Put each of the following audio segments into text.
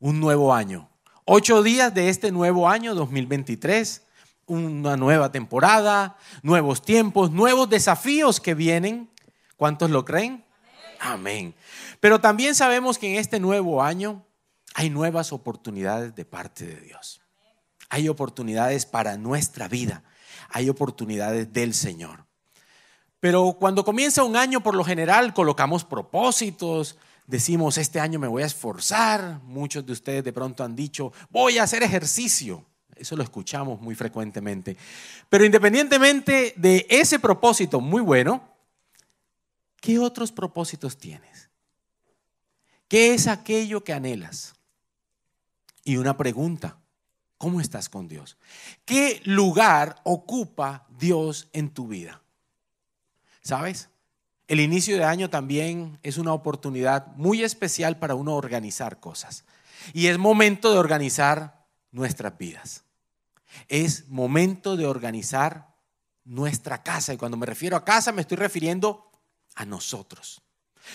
un nuevo año. Ocho días de este nuevo año 2023, una nueva temporada, nuevos tiempos, nuevos desafíos que vienen. ¿Cuántos lo creen? Amén. Pero también sabemos que en este nuevo año hay nuevas oportunidades de parte de Dios. Hay oportunidades para nuestra vida. Hay oportunidades del Señor. Pero cuando comienza un año, por lo general, colocamos propósitos, decimos, este año me voy a esforzar. Muchos de ustedes de pronto han dicho, voy a hacer ejercicio. Eso lo escuchamos muy frecuentemente. Pero independientemente de ese propósito muy bueno, ¿qué otros propósitos tienes? ¿Qué es aquello que anhelas? Y una pregunta, ¿cómo estás con Dios? ¿Qué lugar ocupa Dios en tu vida? ¿Sabes? El inicio de año también es una oportunidad muy especial para uno organizar cosas. Y es momento de organizar nuestras vidas. Es momento de organizar nuestra casa. Y cuando me refiero a casa me estoy refiriendo a nosotros.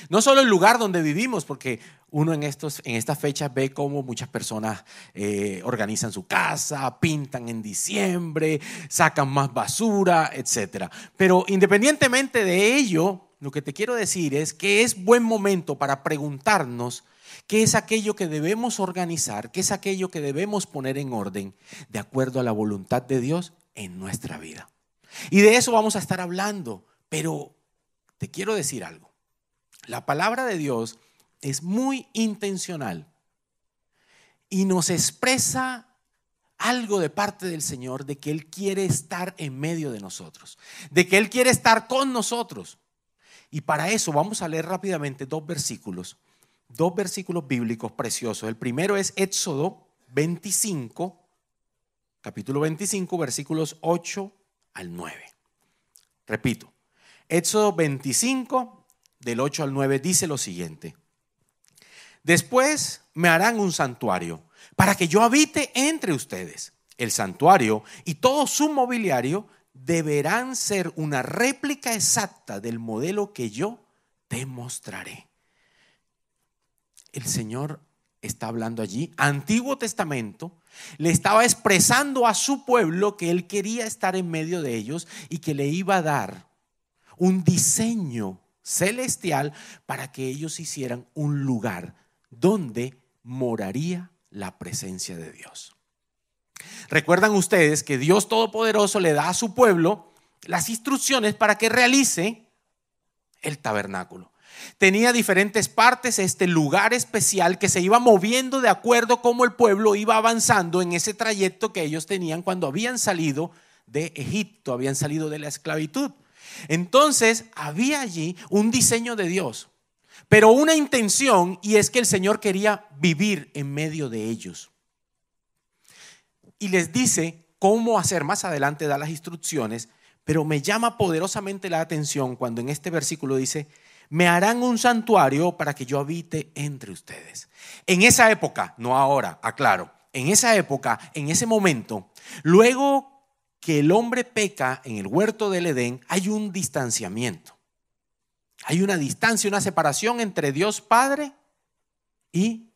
No solo el lugar donde vivimos, porque uno en, estos, en estas fechas ve cómo muchas personas eh, organizan su casa, pintan en diciembre, sacan más basura, etc. Pero independientemente de ello, lo que te quiero decir es que es buen momento para preguntarnos qué es aquello que debemos organizar, qué es aquello que debemos poner en orden de acuerdo a la voluntad de Dios en nuestra vida. Y de eso vamos a estar hablando, pero te quiero decir algo. La palabra de Dios es muy intencional y nos expresa algo de parte del Señor de que Él quiere estar en medio de nosotros, de que Él quiere estar con nosotros. Y para eso vamos a leer rápidamente dos versículos, dos versículos bíblicos preciosos. El primero es Éxodo 25, capítulo 25, versículos 8 al 9. Repito, Éxodo 25, del 8 al 9, dice lo siguiente. Después me harán un santuario para que yo habite entre ustedes. El santuario y todo su mobiliario deberán ser una réplica exacta del modelo que yo te mostraré. El Señor está hablando allí, Antiguo Testamento, le estaba expresando a su pueblo que él quería estar en medio de ellos y que le iba a dar un diseño celestial para que ellos hicieran un lugar donde moraría la presencia de Dios. Recuerdan ustedes que Dios Todopoderoso le da a su pueblo las instrucciones para que realice el tabernáculo. Tenía diferentes partes, este lugar especial que se iba moviendo de acuerdo como el pueblo iba avanzando en ese trayecto que ellos tenían cuando habían salido de Egipto, habían salido de la esclavitud. Entonces había allí un diseño de Dios, pero una intención y es que el Señor quería vivir en medio de ellos. Y les dice cómo hacer más adelante, da las instrucciones, pero me llama poderosamente la atención cuando en este versículo dice, me harán un santuario para que yo habite entre ustedes. En esa época, no ahora, aclaro, en esa época, en ese momento, luego que el hombre peca en el huerto del Edén, hay un distanciamiento. Hay una distancia, una separación entre Dios Padre y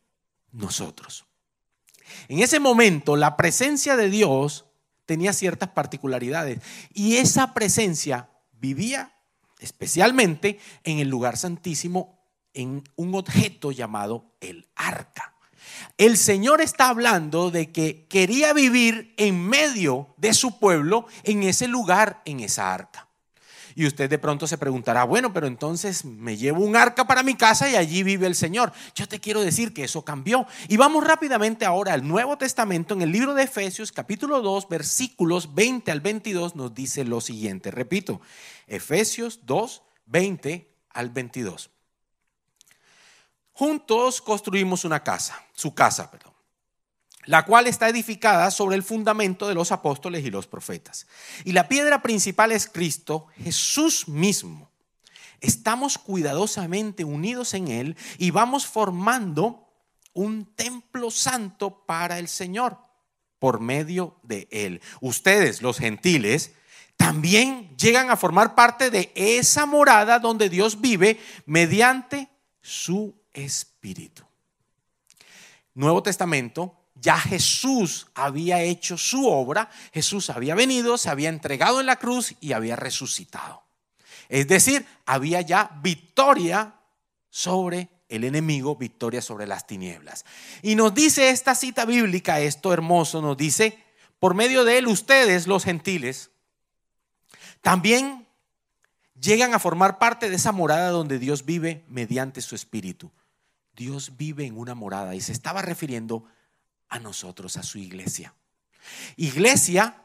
nosotros. En ese momento, la presencia de Dios tenía ciertas particularidades y esa presencia vivía especialmente en el lugar santísimo en un objeto llamado el arca. El Señor está hablando de que quería vivir en medio de su pueblo, en ese lugar, en esa arca. Y usted de pronto se preguntará, bueno, pero entonces me llevo un arca para mi casa y allí vive el Señor. Yo te quiero decir que eso cambió. Y vamos rápidamente ahora al Nuevo Testamento, en el libro de Efesios, capítulo 2, versículos 20 al 22, nos dice lo siguiente. Repito, Efesios 2, 20 al 22. Juntos construimos una casa, su casa, perdón, la cual está edificada sobre el fundamento de los apóstoles y los profetas. Y la piedra principal es Cristo, Jesús mismo. Estamos cuidadosamente unidos en Él y vamos formando un templo santo para el Señor por medio de Él. Ustedes, los gentiles, también llegan a formar parte de esa morada donde Dios vive mediante su espíritu. Nuevo Testamento, ya Jesús había hecho su obra, Jesús había venido, se había entregado en la cruz y había resucitado. Es decir, había ya victoria sobre el enemigo, victoria sobre las tinieblas. Y nos dice esta cita bíblica, esto hermoso, nos dice, por medio de él ustedes, los gentiles, también llegan a formar parte de esa morada donde Dios vive mediante su espíritu. Dios vive en una morada y se estaba refiriendo a nosotros, a su iglesia. Iglesia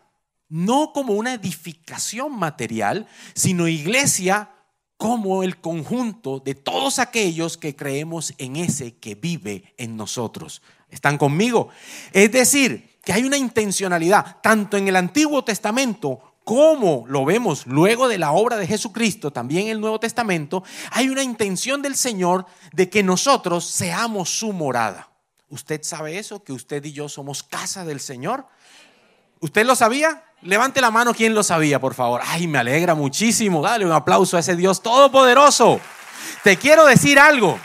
no como una edificación material, sino iglesia como el conjunto de todos aquellos que creemos en ese que vive en nosotros. ¿Están conmigo? Es decir, que hay una intencionalidad, tanto en el Antiguo Testamento como lo vemos luego de la obra de Jesucristo, también en el Nuevo Testamento, hay una intención del Señor de que nosotros seamos su morada. ¿Usted sabe eso? Que usted y yo somos casa del Señor. ¿Usted lo sabía? Levante la mano quien lo sabía, por favor. Ay, me alegra muchísimo. Dale un aplauso a ese Dios todopoderoso. Te quiero decir algo.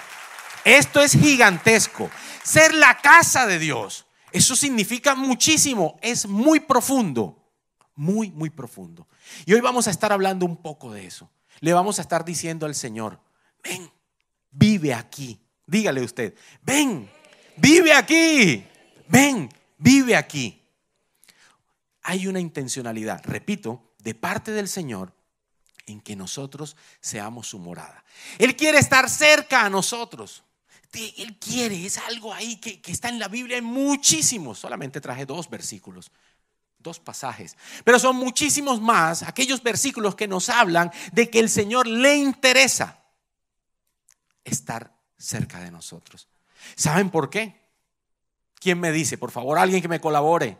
Esto es gigantesco. Ser la casa de Dios. Eso significa muchísimo. Es muy profundo. Muy, muy profundo. Y hoy vamos a estar hablando un poco de eso. Le vamos a estar diciendo al Señor, ven, vive aquí. Dígale usted, ven, vive aquí. Ven, vive aquí hay una intencionalidad, repito, de parte del Señor en que nosotros seamos su morada. Él quiere estar cerca a nosotros. Él quiere, es algo ahí que, está en la Biblia, muchísimos. Solamente traje dos versículos, dos pasajes. Pero son muchísimos más aquellos versículos que nos hablan de que el Señor le interesa estar cerca de nosotros. ¿Saben por qué? ¿Quién me dice? Por favor, alguien que me colabore.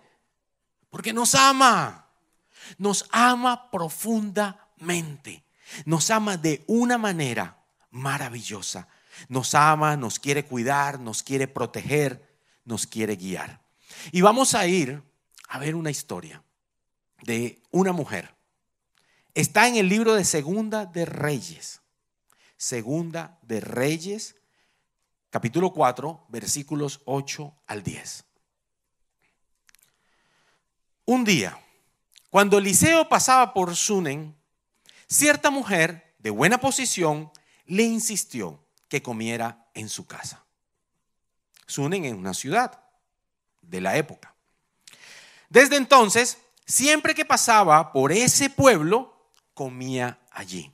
Porque nos ama. Nos ama profundamente. Nos ama de una manera maravillosa. Nos ama, nos quiere cuidar, nos quiere proteger, nos quiere guiar. Y vamos a ir a ver una historia de una mujer. Está en el libro de Segunda de Reyes. Segunda de Reyes, capítulo 4, versículos 8 al 10. Un día, cuando Eliseo pasaba por Sunen, cierta mujer de buena posición le insistió que comiera en su casa. Sunen es una ciudad de la época. Desde entonces, siempre que pasaba por ese pueblo, comía allí.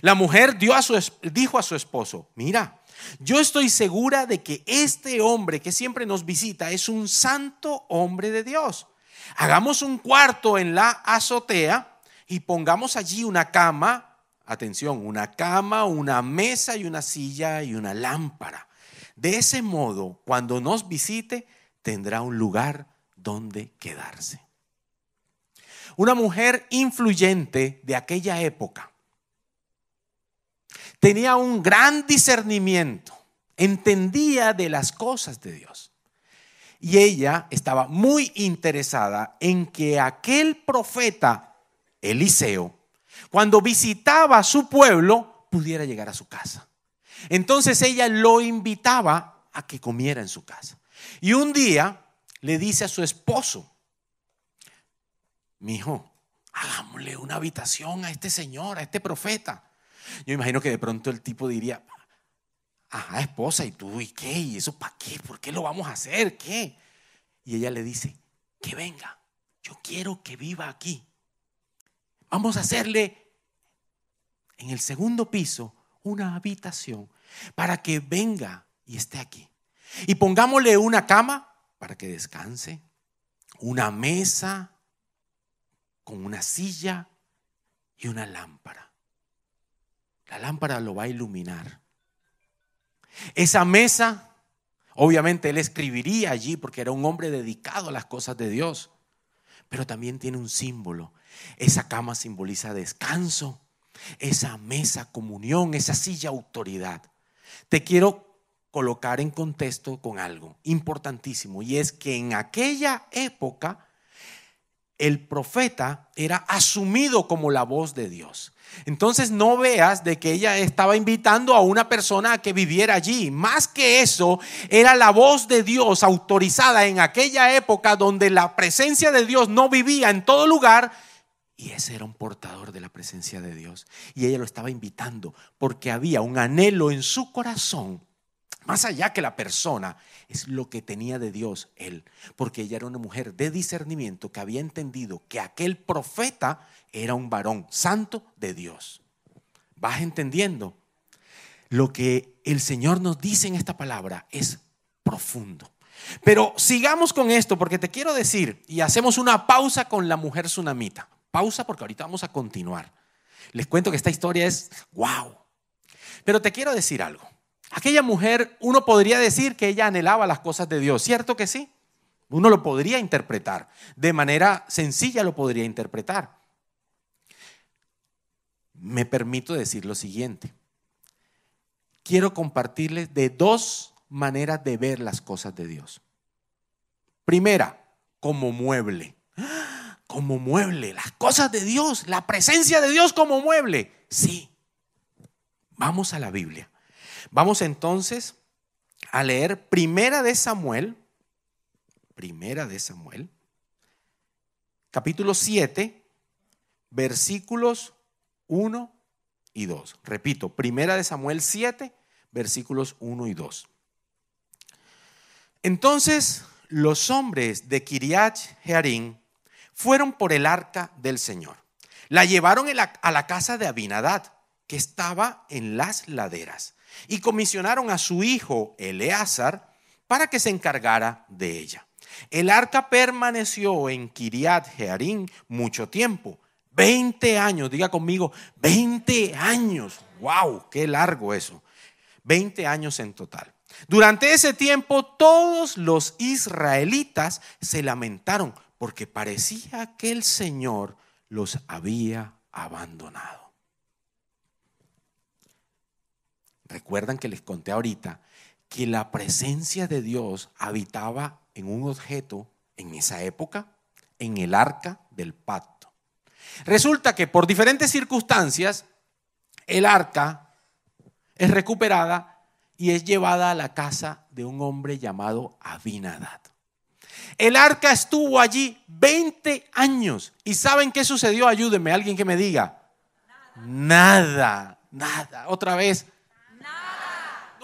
La mujer dio a su, dijo a su esposo, mira, yo estoy segura de que este hombre que siempre nos visita es un santo hombre de Dios. Hagamos un cuarto en la azotea y pongamos allí una cama, atención, una cama, una mesa y una silla y una lámpara. De ese modo, cuando nos visite, tendrá un lugar donde quedarse. Una mujer influyente de aquella época tenía un gran discernimiento, entendía de las cosas de Dios. Y ella estaba muy interesada en que aquel profeta, Eliseo, cuando visitaba su pueblo, pudiera llegar a su casa. Entonces ella lo invitaba a que comiera en su casa. Y un día le dice a su esposo, mi hijo, hagámosle una habitación a este señor, a este profeta. Yo imagino que de pronto el tipo diría, ajá, esposa, ¿y tú? ¿Y qué? ¿Y eso para qué? ¿Por qué lo vamos a hacer? ¿Qué? Y ella le dice, que venga, yo quiero que viva aquí. Vamos a hacerle en el segundo piso una habitación para que venga y esté aquí. Y pongámosle una cama para que descanse, una mesa con una silla y una lámpara. La lámpara lo va a iluminar. Esa mesa, obviamente él escribiría allí porque era un hombre dedicado a las cosas de Dios, pero también tiene un símbolo. Esa cama simboliza descanso, esa mesa comunión, esa silla autoridad. Te quiero colocar en contexto con algo importantísimo y es que en aquella época el profeta era asumido como la voz de Dios. Entonces no veas de que ella estaba invitando a una persona a que viviera allí. Más que eso, era la voz de Dios autorizada en aquella época donde la presencia de Dios no vivía en todo lugar. Y ese era un portador de la presencia de Dios. Y ella lo estaba invitando porque había un anhelo en su corazón, más allá que la persona, es lo que tenía de Dios él. Porque ella era una mujer de discernimiento que había entendido que aquel profeta era un varón santo de Dios. ¿Vas entendiendo? Lo que el Señor nos dice en esta palabra es profundo. Pero sigamos con esto porque te quiero decir, y hacemos una pausa con la mujer tsunamita. Pausa porque ahorita vamos a continuar. Les cuento que esta historia es wow. Pero te quiero decir algo. Aquella mujer, uno podría decir que ella anhelaba las cosas de Dios, ¿cierto que sí? Uno lo podría interpretar, de manera sencilla lo podría interpretar me permito decir lo siguiente. Quiero compartirles de dos maneras de ver las cosas de Dios. Primera, como mueble. Como mueble, las cosas de Dios, la presencia de Dios como mueble. Sí. Vamos a la Biblia. Vamos entonces a leer Primera de Samuel, Primera de Samuel, capítulo 7, versículos 1 y 2. Repito, primera de Samuel 7, versículos 1 y 2. Entonces los hombres de Kiriach Jearim fueron por el arca del Señor. La llevaron a la casa de Abinadad, que estaba en las laderas, y comisionaron a su hijo Eleazar para que se encargara de ella. El arca permaneció en Kiriat Jearim mucho tiempo 20 años, diga conmigo, 20 años. ¡Wow! ¡Qué largo eso! 20 años en total. Durante ese tiempo todos los israelitas se lamentaron porque parecía que el Señor los había abandonado. Recuerdan que les conté ahorita que la presencia de Dios habitaba en un objeto en esa época, en el arca del pacto. Resulta que por diferentes circunstancias, el arca es recuperada y es llevada a la casa de un hombre llamado Abinadad. El arca estuvo allí 20 años. ¿Y saben qué sucedió? Ayúdenme, alguien que me diga. Nada, nada. Otra vez.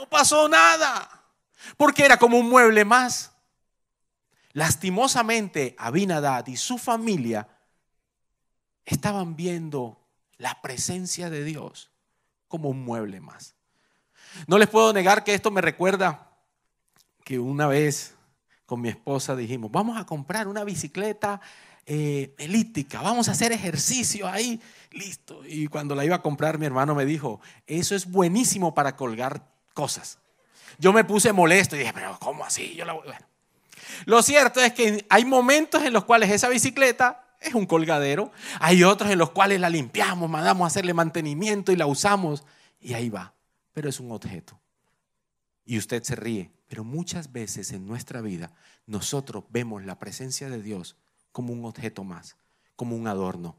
Pasó nada. Porque era como un mueble más. Lastimosamente, Abinadad y su familia estaban viendo la presencia de Dios como un mueble más. No les puedo negar que esto me recuerda que una vez con mi esposa dijimos, vamos a comprar una bicicleta eh, elíptica, vamos a hacer ejercicio ahí, listo. Y cuando la iba a comprar, mi hermano me dijo, eso es buenísimo para colgar cosas. Yo me puse molesto y dije, pero ¿cómo así? Yo la voy... Lo cierto es que hay momentos en los cuales esa bicicleta es un colgadero. Hay otros en los cuales la limpiamos, mandamos a hacerle mantenimiento y la usamos y ahí va. Pero es un objeto. Y usted se ríe. Pero muchas veces en nuestra vida nosotros vemos la presencia de Dios como un objeto más, como un adorno,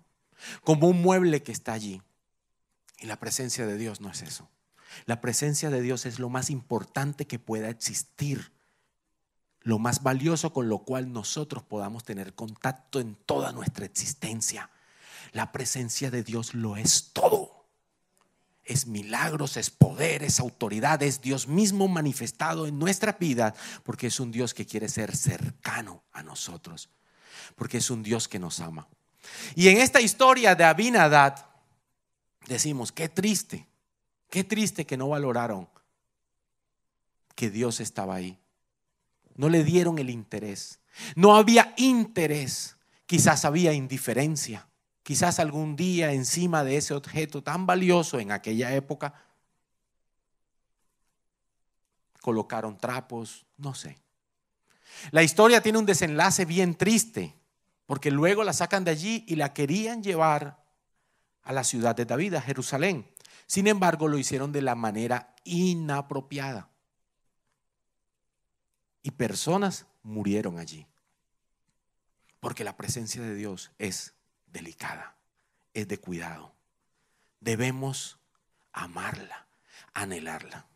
como un mueble que está allí. Y la presencia de Dios no es eso. La presencia de Dios es lo más importante que pueda existir lo más valioso con lo cual nosotros podamos tener contacto en toda nuestra existencia. La presencia de Dios lo es todo. Es milagros, es poder, es autoridad, es Dios mismo manifestado en nuestra vida, porque es un Dios que quiere ser cercano a nosotros, porque es un Dios que nos ama. Y en esta historia de Abinadad, decimos, qué triste, qué triste que no valoraron que Dios estaba ahí. No le dieron el interés. No había interés. Quizás había indiferencia. Quizás algún día encima de ese objeto tan valioso en aquella época colocaron trapos, no sé. La historia tiene un desenlace bien triste, porque luego la sacan de allí y la querían llevar a la ciudad de David, a Jerusalén. Sin embargo, lo hicieron de la manera inapropiada y personas murieron allí. Porque la presencia de Dios es delicada, es de cuidado. Debemos amarla, anhelarla.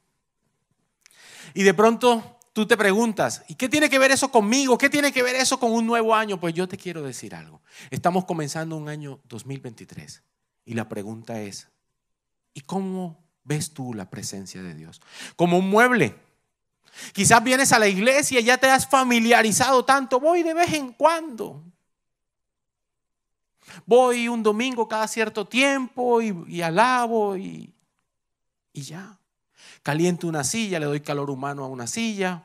Y de pronto tú te preguntas, ¿y qué tiene que ver eso conmigo? ¿Qué tiene que ver eso con un nuevo año? Pues yo te quiero decir algo. Estamos comenzando un año 2023 y la pregunta es, ¿y cómo ves tú la presencia de Dios? Como un mueble. Quizás vienes a la iglesia y ya te has familiarizado tanto, voy de vez en cuando. Voy un domingo cada cierto tiempo y, alabo y, y ya. Caliento una silla, le doy calor humano a una silla.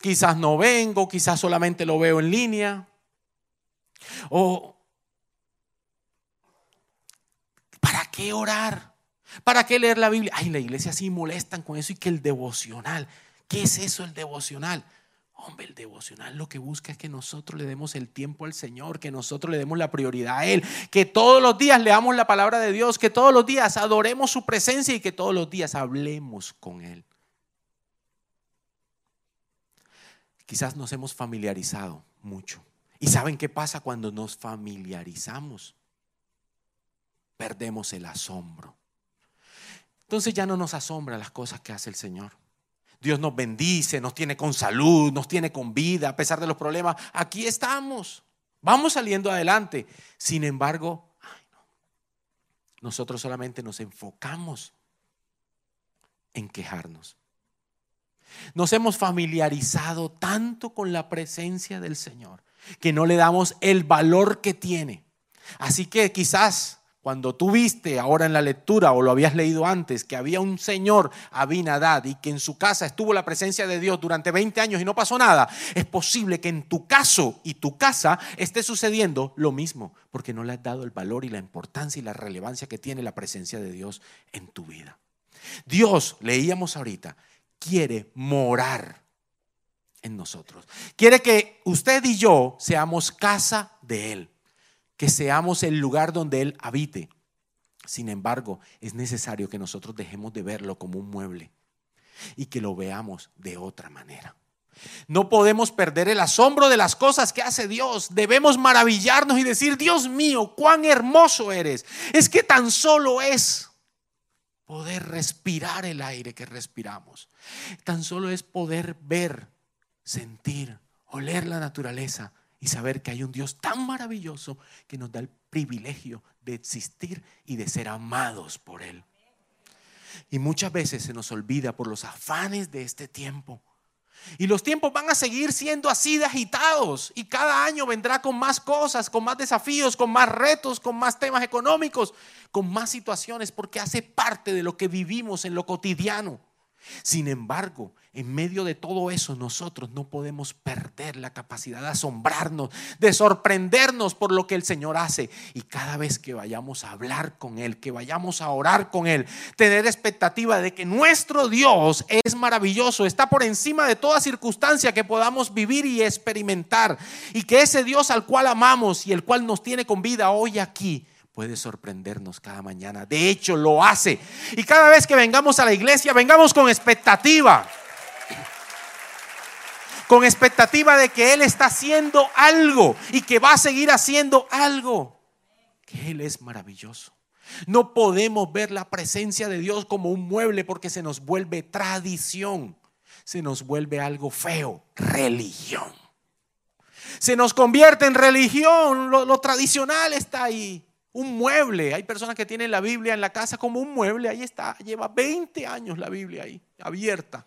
Quizás no vengo, quizás solamente lo veo en línea. O, ¿para qué orar? ¿Para qué leer la Biblia? Ay, la iglesia sí molestan con eso y que el devocional. ¿Qué es eso el devocional? Hombre, el devocional lo que busca es que nosotros le demos el tiempo al Señor, que nosotros le demos la prioridad a Él, que todos los días leamos la palabra de Dios, que todos los días adoremos su presencia y que todos los días hablemos con Él. Quizás nos hemos familiarizado mucho. ¿Y saben qué pasa cuando nos familiarizamos? Perdemos el asombro. Entonces ya no nos asombra las cosas que hace el Señor. Dios nos bendice, nos tiene con salud, nos tiene con vida, a pesar de los problemas. Aquí estamos. Vamos saliendo adelante. Sin embargo, nosotros solamente nos enfocamos en quejarnos. Nos hemos familiarizado tanto con la presencia del Señor que no le damos el valor que tiene. Así que quizás cuando tú viste ahora en la lectura o lo habías leído antes que había un señor Abinadad y que en su casa estuvo la presencia de Dios durante 20 años y no pasó nada, es posible que en tu caso y tu casa esté sucediendo lo mismo, porque no le has dado el valor y la importancia y la relevancia que tiene la presencia de Dios en tu vida. Dios, leíamos ahorita, quiere morar en nosotros. Quiere que usted y yo seamos casa de Él que seamos el lugar donde Él habite. Sin embargo, es necesario que nosotros dejemos de verlo como un mueble y que lo veamos de otra manera. No podemos perder el asombro de las cosas que hace Dios. Debemos maravillarnos y decir, Dios mío, cuán hermoso eres. Es que tan solo es poder respirar el aire que respiramos. Tan solo es poder ver, sentir, oler la naturaleza y saber que hay un Dios tan maravilloso que nos da el privilegio de existir y de ser amados por Él. Y muchas veces se nos olvida por los afanes de este tiempo. Y los tiempos van a seguir siendo así de agitados. Y cada año vendrá con más cosas, con más desafíos, con más retos, con más temas económicos, con más situaciones, porque hace parte de lo que vivimos en lo cotidiano. Sin embargo, en medio de todo eso, nosotros no podemos perder la capacidad de asombrarnos, de sorprendernos por lo que el Señor hace. Y cada vez que vayamos a hablar con Él, que vayamos a orar con Él, tener expectativa de que nuestro Dios es maravilloso, está por encima de toda circunstancia que podamos vivir y experimentar. Y que ese Dios al cual amamos y el cual nos tiene con vida hoy aquí, puede sorprendernos cada mañana. De hecho, lo hace. Y cada vez que vengamos a la iglesia, vengamos con expectativa con expectativa de que Él está haciendo algo y que va a seguir haciendo algo, que Él es maravilloso. No podemos ver la presencia de Dios como un mueble porque se nos vuelve tradición, se nos vuelve algo feo, religión. Se nos convierte en religión, lo, tradicional está ahí un mueble. Hay personas que tienen la Biblia en la casa como un mueble, ahí está, lleva 20 años la Biblia ahí, abierta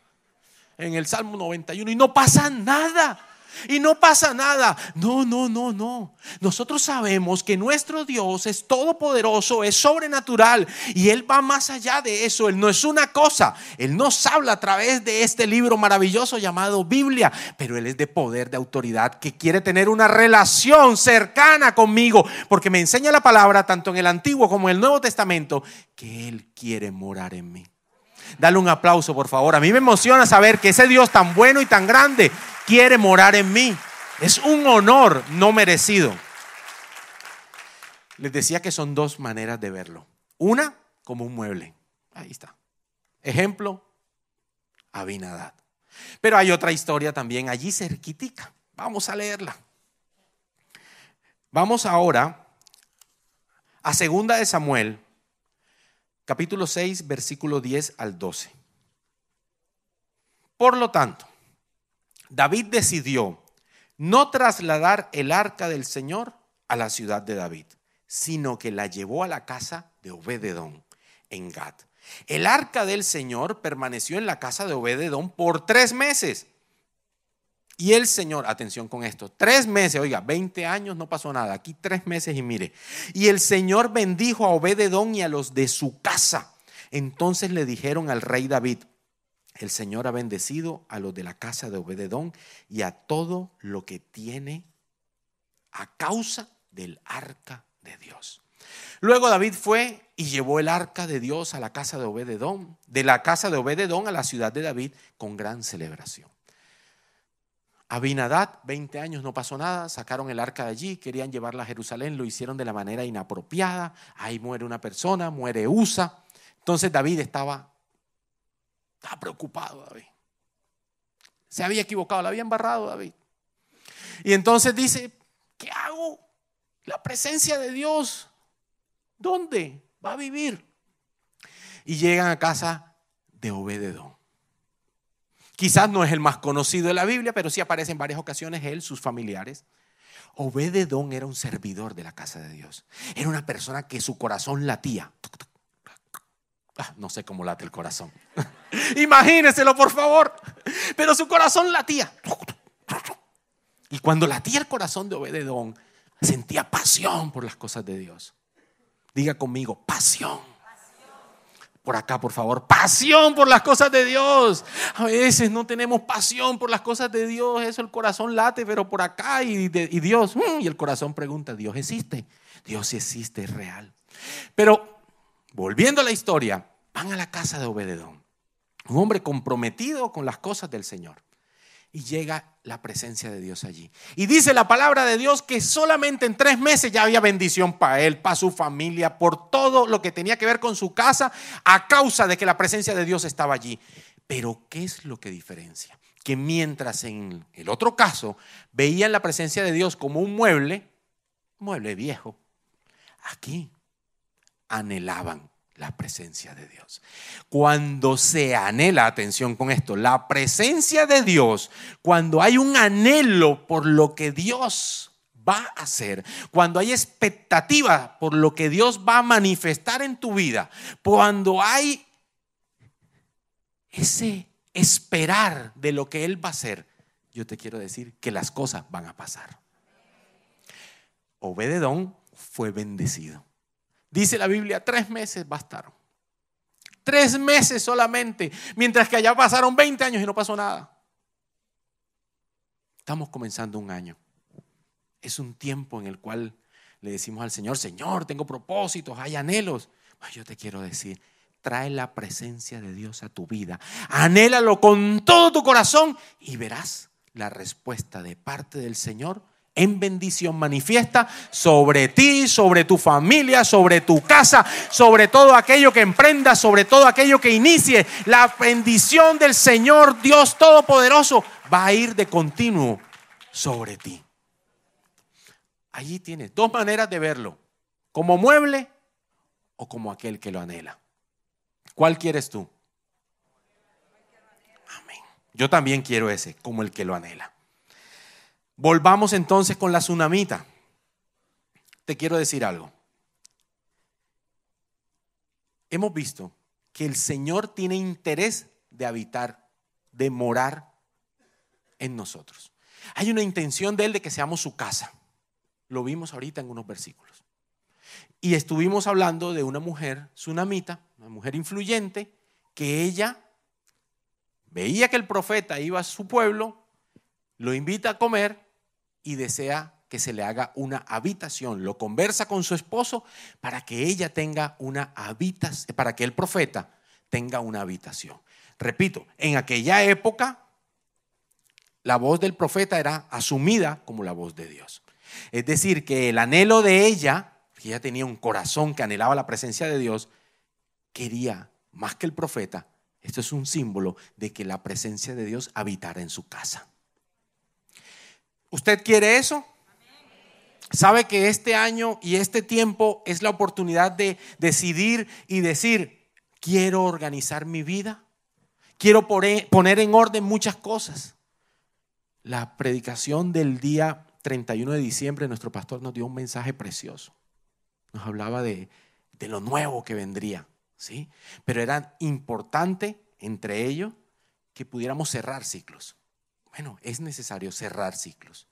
en el Salmo 91 y no pasa nada. Y no pasa nada. No, no, no, no. Nosotros sabemos que nuestro Dios es todopoderoso, es sobrenatural y Él va más allá de eso. Él no es una cosa. Él nos habla a través de este libro maravilloso llamado Biblia, pero Él es de poder, de autoridad, que quiere tener una relación cercana conmigo, porque me enseña la palabra tanto en el Antiguo como en el Nuevo Testamento, que Él quiere morar en mí. Dale un aplauso, por favor. A mí me emociona saber que ese Dios tan bueno y tan grande quiere morar en mí. Es un honor no merecido. Les decía que son dos maneras de verlo. Una, como un mueble. Ahí está. Ejemplo, Abinadad. Pero hay otra historia también allí cerquitica. Vamos a leerla. Vamos ahora a segunda de Samuel, capítulo 6, versículo 10 al 12. Por lo tanto, David decidió no trasladar el arca del Señor a la ciudad de David, sino que la llevó a la casa de Obededón en Gad. El arca del Señor permaneció en la casa de Obededón por tres meses y el Señor, atención con esto, tres meses, oiga, 20 años no pasó nada, aquí tres meses y mire. Y el Señor bendijo a Obededón y a los de su casa. Entonces le dijeron al rey David, el Señor ha bendecido a los de la casa de Obededón y a todo lo que tiene a causa del arca de Dios. Luego David fue y llevó el arca de Dios a la casa de Obededón, de la casa de Obededón a la ciudad de David con gran celebración. Abinadad, 20 años, no pasó nada, sacaron el arca de allí, querían llevarla a Jerusalén, lo hicieron de la manera inapropiada, ahí muere una persona, muere Usa. Entonces David estaba, estaba preocupado, David. Se había equivocado, la había embarrado David. Y entonces dice, ¿qué hago? La presencia de Dios, ¿dónde va a vivir? Y llegan a casa de Obededón. Quizás no es el más conocido de la Biblia, pero sí aparece en varias ocasiones él, sus familiares. Obededón era un servidor de la casa de Dios. Era una persona que su corazón latía. Ah, no sé cómo late el corazón. Imagínenselo, por favor. Pero su corazón latía. Y cuando latía el corazón de Obededón, sentía pasión por las cosas de Dios. Diga conmigo, pasión por acá, por favor. Pasión por las cosas de Dios. A veces no tenemos pasión por las cosas de Dios. Eso el corazón late, pero por acá y, Dios. Mm, y el corazón pregunta, ¿Dios existe? Dios existe, es real. Pero volviendo a la historia, van a la casa de Obededón. Un hombre comprometido con las cosas del Señor y llega la presencia de Dios allí. Y dice la palabra de Dios que solamente en tres meses ya había bendición para él, para su familia, por todo lo que tenía que ver con su casa, a causa de que la presencia de Dios estaba allí. Pero ¿qué es lo que diferencia? Que mientras en el otro caso veían la presencia de Dios como un mueble, mueble viejo, aquí anhelaban la presencia de Dios. Cuando se anhela, atención con esto, la presencia de Dios, cuando hay un anhelo por lo que Dios va a hacer, cuando hay expectativa por lo que Dios va a manifestar en tu vida, cuando hay ese esperar de lo que Él va a hacer, yo te quiero decir que las cosas van a pasar. Obededón fue bendecido. Dice la Biblia, tres meses bastaron. Tres meses solamente, mientras que allá pasaron 20 años y no pasó nada. Estamos comenzando un año. Es un tiempo en el cual le decimos al Señor, Señor, tengo propósitos, hay anhelos. yo te quiero decir, trae la presencia de Dios a tu vida. Anhélalo con todo tu corazón y verás la respuesta de parte del Señor en bendición manifiesta sobre ti, sobre tu familia, sobre tu casa, sobre todo aquello que emprendas, sobre todo aquello que inicie. La bendición del Señor Dios Todopoderoso va a ir de continuo sobre ti. Allí tienes dos maneras de verlo, como mueble o como aquel que lo anhela. ¿Cuál quieres tú? Amén. Yo también quiero ese, como el que lo anhela. Volvamos entonces con la tsunamita. Te quiero decir algo. Hemos visto que el Señor tiene interés de habitar, de morar en nosotros. Hay una intención de Él de que seamos su casa. Lo vimos ahorita en unos versículos. Y estuvimos hablando de una mujer tsunamita, una mujer influyente, que ella veía que el profeta iba a su pueblo, lo invita a comer y desea que se le haga una habitación. Lo conversa con su esposo para que ella tenga una habitación, para que el profeta tenga una habitación. Repito, en aquella época la voz del profeta era asumida como la voz de Dios. Es decir, que el anhelo de ella, que ella tenía un corazón que anhelaba la presencia de Dios, quería más que el profeta. Esto es un símbolo de que la presencia de Dios habitara en su casa. ¿Usted quiere eso? sabe que este año y este tiempo es la oportunidad de decidir y decir, quiero organizar mi vida, quiero poner en orden muchas cosas. La predicación del día 31 de diciembre, nuestro pastor nos dio un mensaje precioso. Nos hablaba de, de lo nuevo que vendría, ¿sí? Pero era importante entre ellos que pudiéramos cerrar ciclos. Bueno, es necesario cerrar ciclos.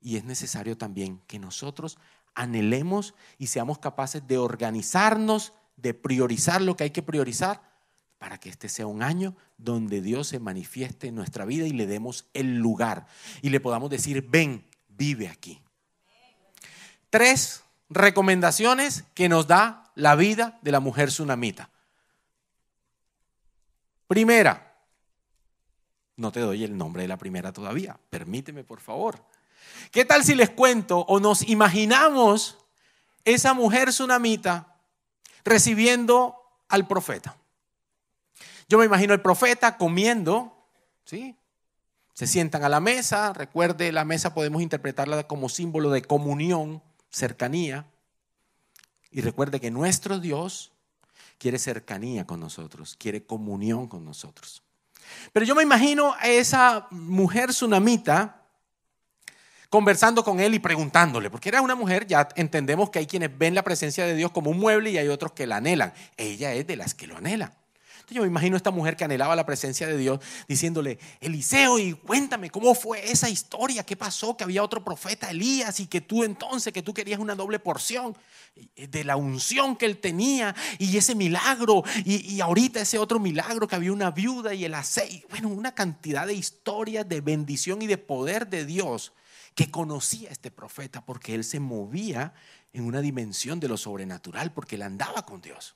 Y es necesario también que nosotros anhelemos y seamos capaces de organizarnos, de priorizar lo que hay que priorizar, para que este sea un año donde Dios se manifieste en nuestra vida y le demos el lugar y le podamos decir, ven, vive aquí. Tres recomendaciones que nos da la vida de la mujer tsunamita. Primera, no te doy el nombre de la primera todavía, permíteme por favor. ¿Qué tal si les cuento o nos imaginamos esa mujer tsunamita recibiendo al profeta? Yo me imagino el profeta comiendo, ¿sí? Se sientan a la mesa, recuerde, la mesa podemos interpretarla como símbolo de comunión, cercanía. Y recuerde que nuestro Dios quiere cercanía con nosotros, quiere comunión con nosotros. Pero yo me imagino a esa mujer tsunamita conversando con él y preguntándole, porque era una mujer, ya entendemos que hay quienes ven la presencia de Dios como un mueble y hay otros que la anhelan. Ella es de las que lo anhelan. Entonces yo me imagino a esta mujer que anhelaba la presencia de Dios diciéndole, Eliseo, y cuéntame cómo fue esa historia, qué pasó, que había otro profeta, Elías, y que tú entonces, que tú querías una doble porción de la unción que él tenía y ese milagro, y, y ahorita ese otro milagro que había una viuda y el aceite, bueno, una cantidad de historias de bendición y de poder de Dios que conocía este profeta porque él se movía en una dimensión de lo sobrenatural, porque él andaba con Dios.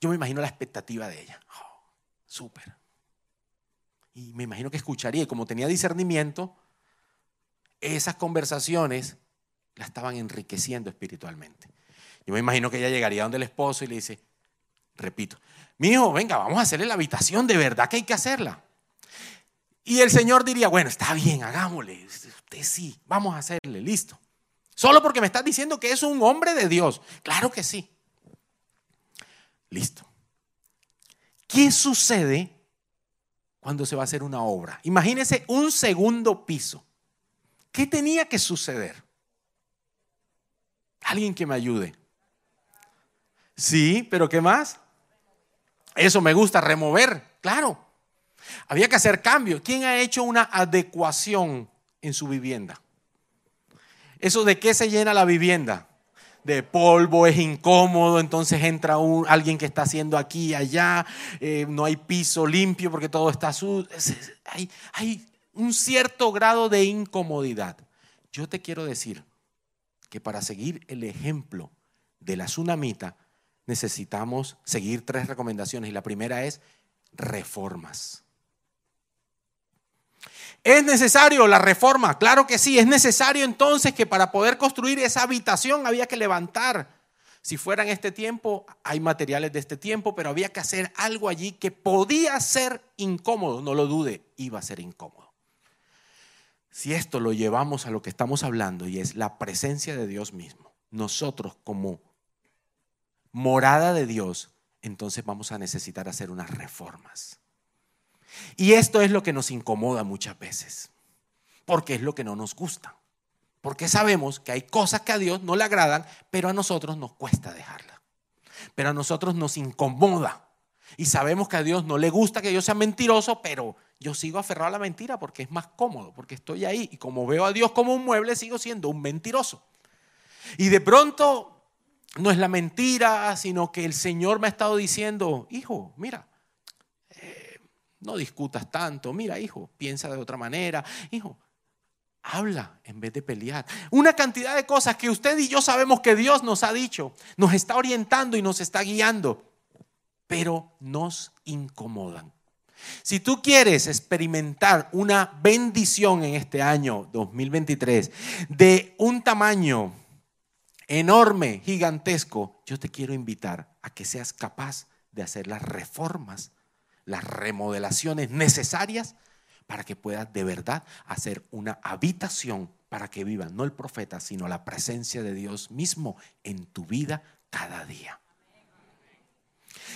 Yo me imagino la expectativa de ella. Oh, súper. Y me imagino que escucharía, y como tenía discernimiento, esas conversaciones la estaban enriqueciendo espiritualmente. Yo me imagino que ella llegaría donde el esposo y le dice, repito, mi hijo, venga, vamos a hacerle la habitación, de verdad que hay que hacerla. Y el Señor diría, bueno, está bien, hagámosle. Usted sí, vamos a hacerle, listo. Solo porque me estás diciendo que es un hombre de Dios. Claro que sí. Listo. ¿Qué sucede cuando se va a hacer una obra? Imagínese un segundo piso. ¿Qué tenía que suceder? Alguien que me ayude. Sí, pero ¿qué más? Eso me gusta, remover, claro. Había que hacer cambios. ¿Quién ha hecho una adecuación en su vivienda? ¿Eso de qué se llena la vivienda? De polvo, es incómodo, entonces entra alguien que está haciendo aquí y allá, eh, no hay piso limpio porque todo está sucio. Hay, hay un cierto grado de incomodidad. Yo te quiero decir que para seguir el ejemplo de la tsunamita necesitamos seguir tres recomendaciones y la primera es reformas. ¿Es necesario la reforma? Claro que sí. Es necesario entonces que para poder construir esa habitación había que levantar. Si fuera en este tiempo, hay materiales de este tiempo, pero había que hacer algo allí que podía ser incómodo. No lo dude, iba a ser incómodo. Si esto lo llevamos a lo que estamos hablando y es la presencia de Dios mismo, nosotros como morada de Dios, entonces vamos a necesitar hacer unas reformas. Y esto es lo que nos incomoda muchas veces, porque es lo que no nos gusta. Porque sabemos que hay cosas que a Dios no le agradan, pero a nosotros nos cuesta dejarla. Pero a nosotros nos incomoda. Y sabemos que a Dios no le gusta que yo sea mentiroso, pero yo sigo aferrado a la mentira porque es más cómodo, porque estoy ahí. Y como veo a Dios como un mueble, sigo siendo un mentiroso. Y de pronto no es la mentira, sino que el Señor me ha estado diciendo, hijo, mira, no discutas tanto. Mira, hijo, piensa de otra manera. Hijo, habla en vez de pelear. Una cantidad de cosas que usted y yo sabemos que Dios nos ha dicho, nos está orientando y nos está guiando, pero nos incomodan. Si tú quieres experimentar una bendición en este año 2023 de un tamaño enorme, gigantesco, yo te quiero invitar a que seas capaz de hacer las reformas las remodelaciones necesarias para que puedas de verdad hacer una habitación para que vivan, no el profeta, sino la presencia de Dios mismo en tu vida cada día.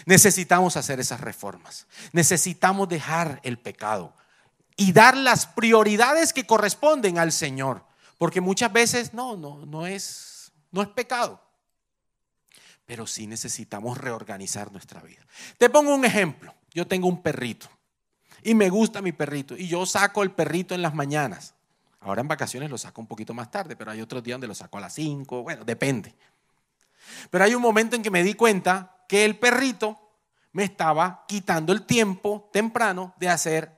Necesitamos hacer esas reformas. Necesitamos dejar el pecado y dar las prioridades que corresponden al Señor, porque muchas veces no, no, no es no es pecado. Pero sí necesitamos reorganizar nuestra vida. Te pongo un ejemplo. Yo tengo un perrito y me gusta mi perrito y yo saco el perrito en las mañanas. Ahora en vacaciones lo saco un poquito más tarde, pero hay otros días donde lo saco a las 5, bueno, depende. Pero hay un momento en que me di cuenta que el perrito me estaba quitando el tiempo temprano de hacer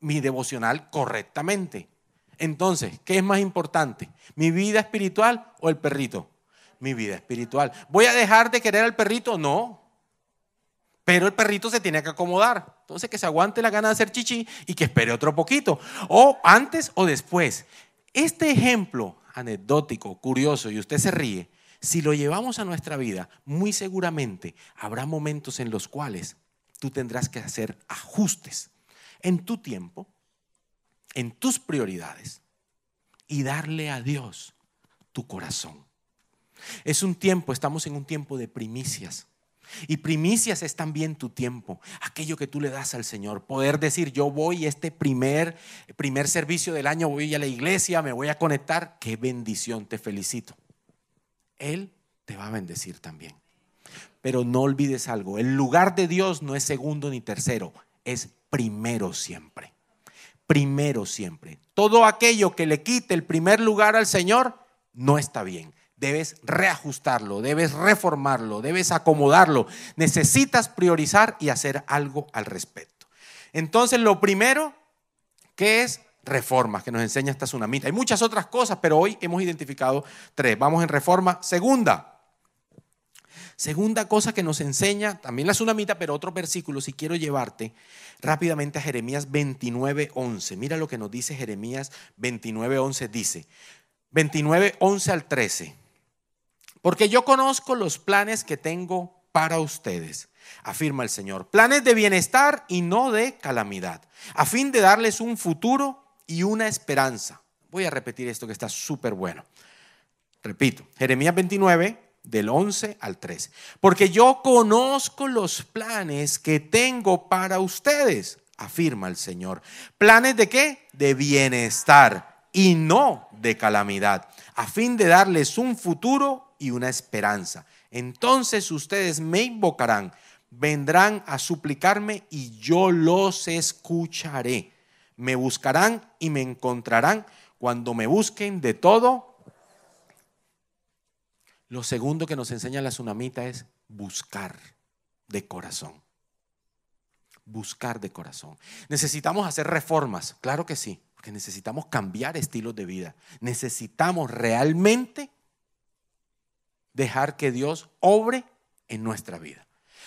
mi devocional correctamente. Entonces, ¿qué es más importante? ¿Mi vida espiritual o el perrito? Mi vida espiritual. ¿Voy a dejar de querer al perrito? No. Pero el perrito se tiene que acomodar. Entonces, que se aguante la gana de hacer chichi y que espere otro poquito. O antes o después. Este ejemplo anecdótico, curioso, y usted se ríe, si lo llevamos a nuestra vida, muy seguramente habrá momentos en los cuales tú tendrás que hacer ajustes en tu tiempo, en tus prioridades y darle a Dios tu corazón. Es un tiempo, estamos en un tiempo de primicias. Y primicias es también tu tiempo, aquello que tú le das al Señor. Poder decir, yo voy este primer, primer servicio del año, voy a la iglesia, me voy a conectar. Qué bendición, te felicito. Él te va a bendecir también. Pero no olvides algo, el lugar de Dios no es segundo ni tercero, es primero siempre. Primero siempre. Todo aquello que le quite el primer lugar al Señor no está bien. Debes reajustarlo, debes reformarlo, debes acomodarlo. Necesitas priorizar y hacer algo al respecto. Entonces, lo primero que es reformas que nos enseña esta tsunamita. Hay muchas otras cosas, pero hoy hemos identificado tres. Vamos en reforma segunda. Segunda cosa que nos enseña, también la tsunamita, pero otro versículo, si quiero llevarte rápidamente a Jeremías 29.11. Mira lo que nos dice Jeremías 29.11. Dice, 29.11 al 13. Porque yo conozco los planes que tengo para ustedes, afirma el Señor. Planes de bienestar y no de calamidad, a fin de darles un futuro y una esperanza. Voy a repetir esto que está súper bueno. Repito, Jeremías 29, del 11 al 13. Porque yo conozco los planes que tengo para ustedes, afirma el Señor. ¿Planes de qué? De bienestar y no de calamidad, a fin de darles un futuro y una esperanza. Entonces ustedes me invocarán, vendrán a suplicarme y yo los escucharé me buscarán y me encontrarán cuando me busquen de todo. Lo segundo que nos enseña la tsunamita es buscar de corazón. Buscar de corazón. Necesitamos hacer reformas, claro que sí, porque necesitamos cambiar estilos de vida. Necesitamos realmente dejar que Dios obre en nuestra vida.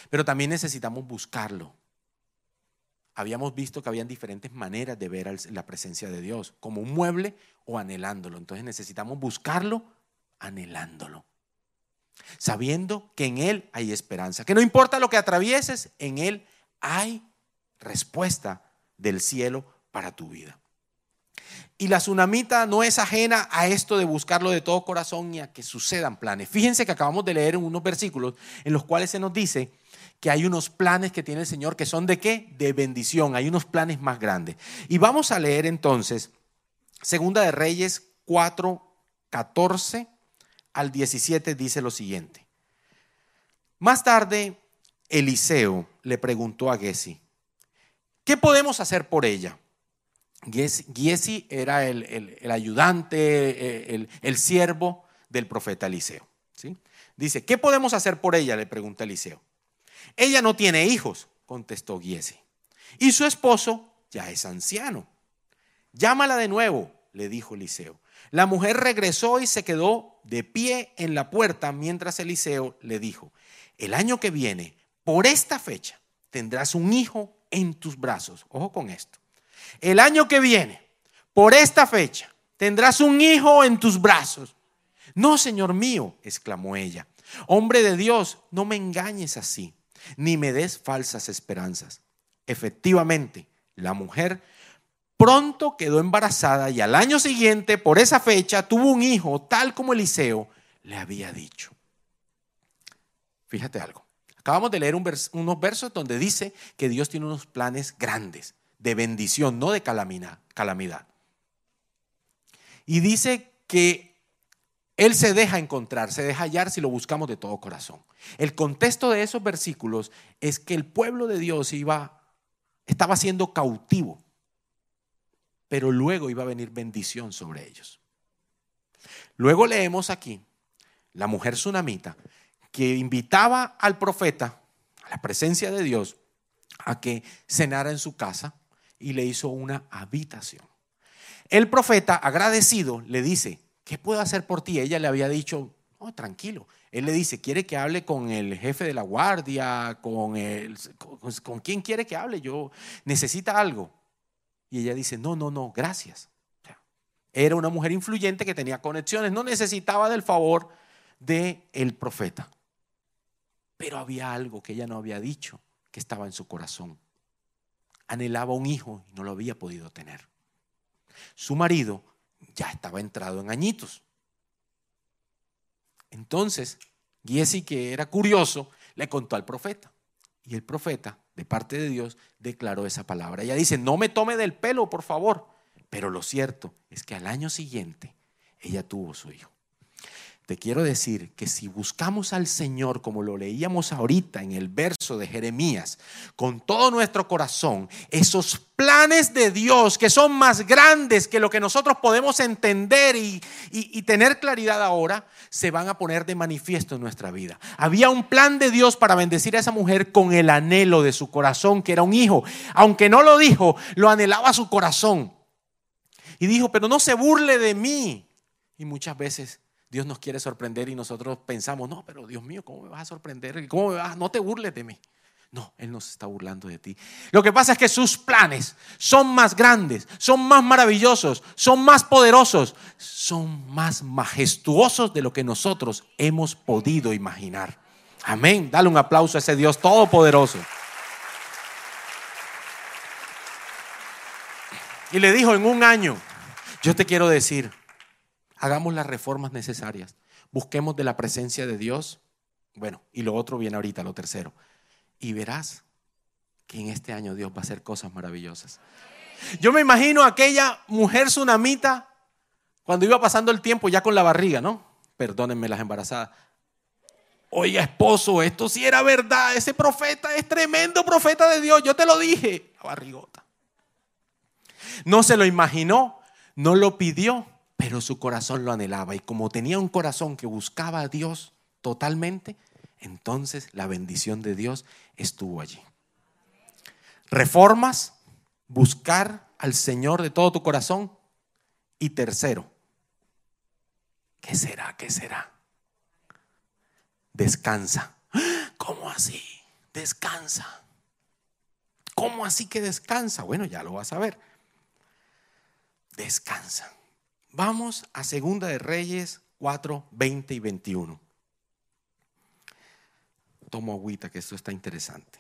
Pero también necesitamos buscarlo habíamos visto que habían diferentes maneras de ver la presencia de Dios, como un mueble o anhelándolo. Entonces necesitamos buscarlo anhelándolo, sabiendo que en Él hay esperanza, que no importa lo que atravieses, en Él hay respuesta del cielo para tu vida. Y la tsunamita no es ajena a esto de buscarlo de todo corazón y a que sucedan planes. Fíjense que acabamos de leer unos versículos en los cuales se nos dice que hay unos planes que tiene el Señor que son de qué? De bendición. Hay unos planes más grandes. Y vamos a leer entonces Segunda de Reyes 4, 14 al 17 dice lo siguiente. Más tarde, Eliseo le preguntó a Gesi, ¿qué podemos hacer por ella? Giesi era el, ayudante, eh, el, siervo del profeta Eliseo. Dice, ¿qué podemos hacer por ella? Le pregunta Eliseo. Ella no tiene hijos, contestó Giesi. Y su esposo ya es anciano. Llámala de nuevo, le dijo Eliseo. La mujer regresó y se quedó de pie en la puerta mientras Eliseo le dijo, el año que viene, por esta fecha, tendrás un hijo en tus brazos. Ojo con esto. El año que viene, por esta fecha, tendrás un hijo en tus brazos. No, Señor mío, exclamó ella. Hombre de Dios, no me engañes así ni me des falsas esperanzas. Efectivamente, la mujer pronto quedó embarazada y al año siguiente, por esa fecha, tuvo un hijo, tal como Eliseo le había dicho. Fíjate algo. Acabamos de leer unos versos donde dice que Dios tiene unos planes grandes de bendición, no de calamidad. Y dice que Él se deja encontrar, se deja hallar si lo buscamos de todo corazón. El contexto de esos versículos es que el pueblo de Dios iba, estaba siendo cautivo, pero luego iba a venir bendición sobre ellos. Luego leemos aquí la mujer tsunamita que invitaba al profeta a la presencia de Dios a que cenara en su casa y le hizo una habitación. El profeta, agradecido, le dice, ¿qué puedo hacer por ti? Ella le había dicho, oh, tranquilo. Él le dice, ¿quiere que hable con el jefe de la guardia? ¿Con, el, con, con quién quiere que hable? Yo, ¿necesita algo? Y ella dice, no, no, no, gracias. Era una mujer influyente que tenía conexiones, no necesitaba del favor del el profeta. Pero había algo que ella no había dicho que estaba en su corazón. Anhelaba un hijo y no lo había podido tener. Su marido ya estaba entrado en añitos. Entonces, Giesi, que era curioso, le contó al profeta. Y el profeta, de parte de Dios, declaró esa palabra. Ella dice, no me tome del pelo, por favor. Pero lo cierto es que al año siguiente ella tuvo su hijo te quiero decir que si buscamos al Señor, como lo leíamos ahorita en el verso de Jeremías, con todo nuestro corazón, esos planes de Dios que son más grandes que lo que nosotros podemos entender y, y, tener claridad ahora, se van a poner de manifiesto en nuestra vida. Había un plan de Dios para bendecir a esa mujer con el anhelo de su corazón, que era un hijo. Aunque no lo dijo, lo anhelaba su corazón. Y dijo, pero no se burle de mí. Y muchas veces Dios nos quiere sorprender y nosotros pensamos, no, pero Dios mío, ¿cómo me vas a sorprender? ¿Cómo? No te burles de mí. No, Él no se está burlando de ti. Lo que pasa es que sus planes son más grandes, son más maravillosos, son más poderosos, son más majestuosos de lo que nosotros hemos podido imaginar. Amén. Dale un aplauso a ese Dios todopoderoso. Y le dijo en un año, yo te quiero decir, hagamos las reformas necesarias, busquemos de la presencia de Dios. Bueno, y lo otro viene ahorita, lo tercero. Y verás que en este año Dios va a hacer cosas maravillosas. Yo me imagino aquella mujer tsunamita cuando iba pasando el tiempo ya con la barriga, ¿no? Perdónenme las embarazadas. Oiga, esposo, esto sí era verdad. Ese profeta es tremendo profeta de Dios. Yo te lo dije. La barrigota. No se lo imaginó, no lo pidió, pero su corazón lo anhelaba. Y como tenía un corazón que buscaba a Dios totalmente, entonces la bendición de Dios estuvo allí. Reformas, buscar al Señor de todo tu corazón. Y tercero, ¿qué será? ¿Qué será? Descansa. ¿Cómo así? Descansa. ¿Cómo así que descansa? Bueno, ya lo vas a ver. Descansa. Vamos a Segunda de Reyes 4, 20 y 21. Tomo agüita que esto está interesante.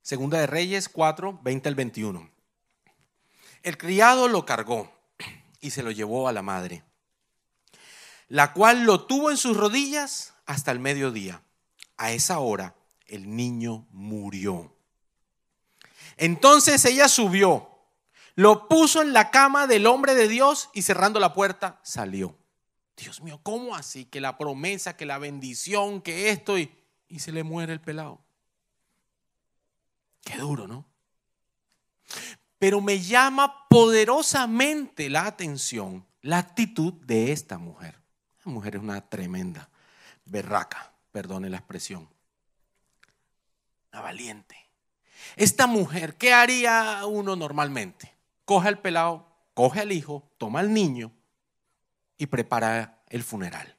Segunda de Reyes 4, 20 al 21. El criado lo cargó y se lo llevó a la madre, la cual lo tuvo en sus rodillas hasta el mediodía. A esa hora el niño murió. Entonces ella subió, lo puso en la cama del hombre de Dios y cerrando la puerta salió. Dios mío, ¿cómo así? Que la promesa, que la bendición, que esto y, y se le muere el pelado. Qué duro, ¿no? Pero me llama poderosamente la atención la actitud de esta mujer. La mujer es una tremenda berraca, perdone la expresión valiente. Esta mujer, ¿qué haría uno normalmente? Coge al pelado, coge al hijo, toma al niño y prepara el funeral.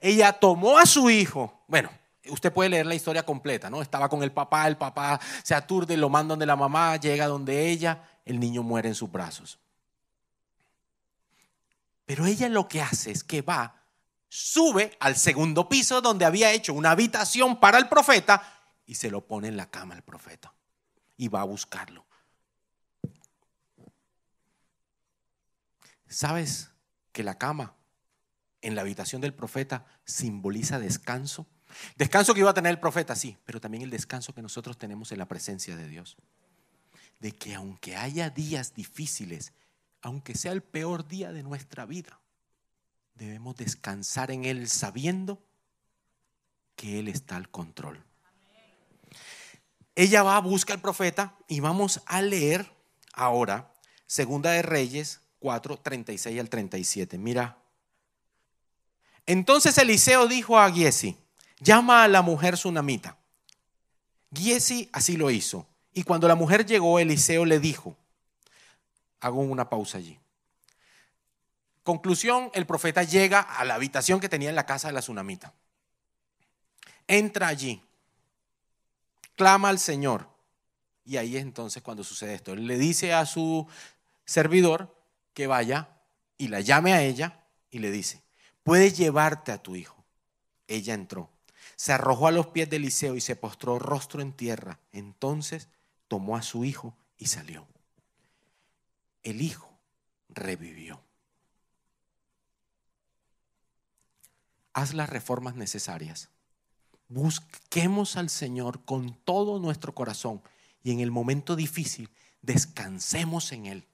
Ella tomó a su hijo, bueno, usted puede leer la historia completa, ¿no? Estaba con el papá, el papá se aturde, lo mandan de la mamá, llega donde ella, el niño muere en sus brazos. Pero ella lo que hace es que va sube al segundo piso donde había hecho una habitación para el profeta y se lo pone en la cama al profeta y va a buscarlo. ¿Sabes que la cama en la habitación del profeta simboliza descanso? Descanso que iba a tener el profeta, sí, pero también el descanso que nosotros tenemos en la presencia de Dios. De que aunque haya días difíciles, aunque sea el peor día de nuestra vida, debemos descansar en Él sabiendo que Él está al control. Ella va a buscar al profeta y vamos a leer ahora Segunda de Reyes 4, 36 al 37. Mira. Entonces Eliseo dijo a Giesi, llama a la mujer sunamita. Giesi así lo hizo. Y cuando la mujer llegó, Eliseo le dijo, hago una pausa allí. Conclusión, el profeta llega a la habitación que tenía en la casa de la tsunamita. Entra allí, clama al Señor. Y ahí es entonces cuando sucede esto. Él le dice a su servidor que vaya y la llame a ella y le dice, puedes llevarte a tu hijo. Ella entró, se arrojó a los pies de Eliseo y se postró rostro en tierra. Entonces tomó a su hijo y salió. El hijo revivió. Haz las reformas necesarias. Busquemos al Señor con todo nuestro corazón y en el momento difícil descansemos en Él.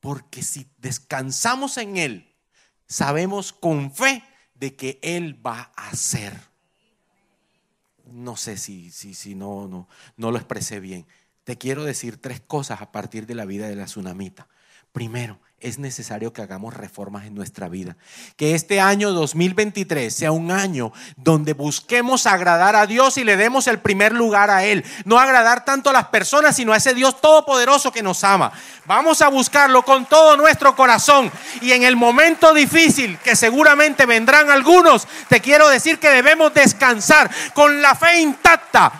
Porque si descansamos en Él, sabemos con fe de que Él va a hacer. No sé si, si, si no, no, no lo expresé bien. Te quiero decir tres cosas a partir de la vida de la tsunamita. Primero, es necesario que hagamos reformas en nuestra vida. Que este año 2023 sea un año donde busquemos agradar a Dios y le demos el primer lugar a Él. No agradar tanto a las personas, sino a ese Dios todopoderoso que nos ama. Vamos a buscarlo con todo nuestro corazón. Y en el momento difícil, que seguramente vendrán algunos, te quiero decir que debemos descansar con la fe intacta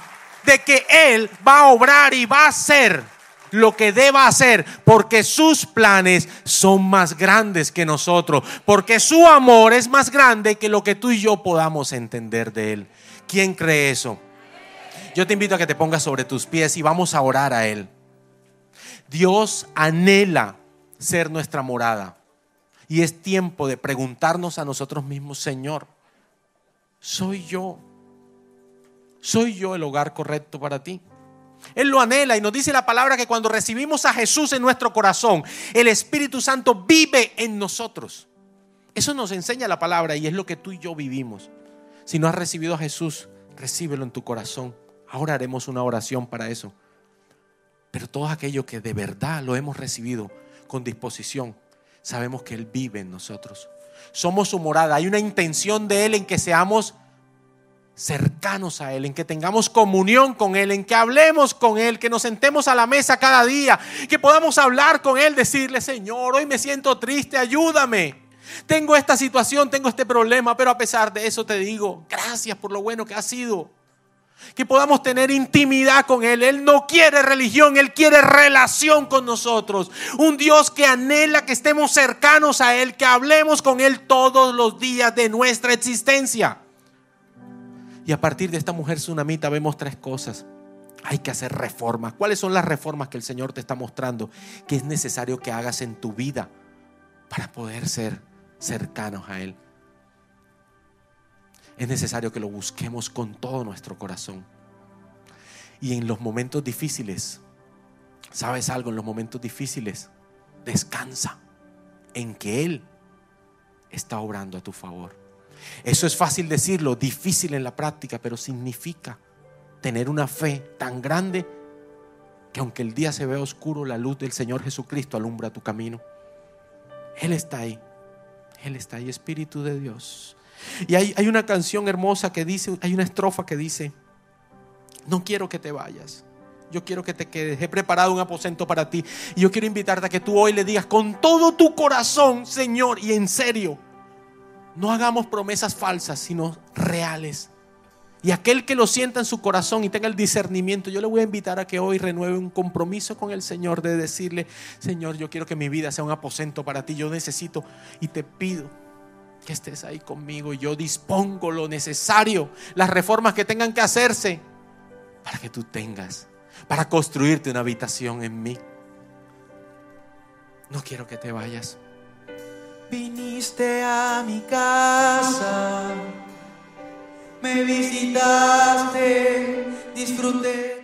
de que Él va a obrar y va a hacer lo que deba hacer, porque sus planes son más grandes que nosotros, porque su amor es más grande que lo que tú y yo podamos entender de Él. ¿Quién cree eso? Yo te invito a que te pongas sobre tus pies y vamos a orar a Él. Dios anhela ser nuestra morada. Y es tiempo de preguntarnos a nosotros mismos, Señor, ¿soy yo? ¿Soy yo el hogar correcto para ti? Él lo anhela y nos dice la palabra que cuando recibimos a Jesús en nuestro corazón, el Espíritu Santo vive en nosotros. Eso nos enseña la palabra y es lo que tú y yo vivimos. Si no has recibido a Jesús, recíbelo en tu corazón. Ahora haremos una oración para eso. Pero todo aquello que de verdad lo hemos recibido con disposición, sabemos que Él vive en nosotros. Somos su morada. Hay una intención de Él en que seamos cercanos a Él, en que tengamos comunión con Él, en que hablemos con Él, que nos sentemos a la mesa cada día, que podamos hablar con Él, decirle, Señor, hoy me siento triste, ayúdame. Tengo esta situación, tengo este problema, pero a pesar de eso te digo, gracias por lo bueno que ha sido. Que podamos tener intimidad con Él. Él no quiere religión, Él quiere relación con nosotros. Un Dios que anhela que estemos cercanos a Él, que hablemos con Él todos los días de nuestra existencia. Y a partir de esta mujer tsunamita vemos tres cosas. Hay que hacer reformas. ¿Cuáles son las reformas que el Señor te está mostrando que es necesario que hagas en tu vida para poder ser cercanos a Él? Es necesario que lo busquemos con todo nuestro corazón. Y en los momentos difíciles, ¿sabes algo? En los momentos difíciles, descansa en que Él está obrando a tu favor. Eso es fácil decirlo, difícil en la práctica, pero significa tener una fe tan grande que aunque el día se vea oscuro, la luz del Señor Jesucristo alumbra tu camino. Él está ahí. Él está ahí, Espíritu de Dios. Y hay, hay una canción hermosa que dice, hay una estrofa que dice, no quiero que te vayas. Yo quiero que te quedes. He preparado un aposento para ti. Y yo quiero invitarte a que tú hoy le digas con todo tu corazón, Señor, y en serio, no hagamos promesas falsas, sino reales. Y aquel que lo sienta en su corazón y tenga el discernimiento, yo le voy a invitar a que hoy renueve un compromiso con el Señor de decirle, Señor, yo quiero que mi vida sea un aposento para ti, yo necesito y te pido que estés ahí conmigo yo dispongo lo necesario, las reformas que tengan que hacerse para que tú tengas, para construirte una habitación en mí. No quiero que te vayas. Viniste a mi casa, me visitaste, disfruté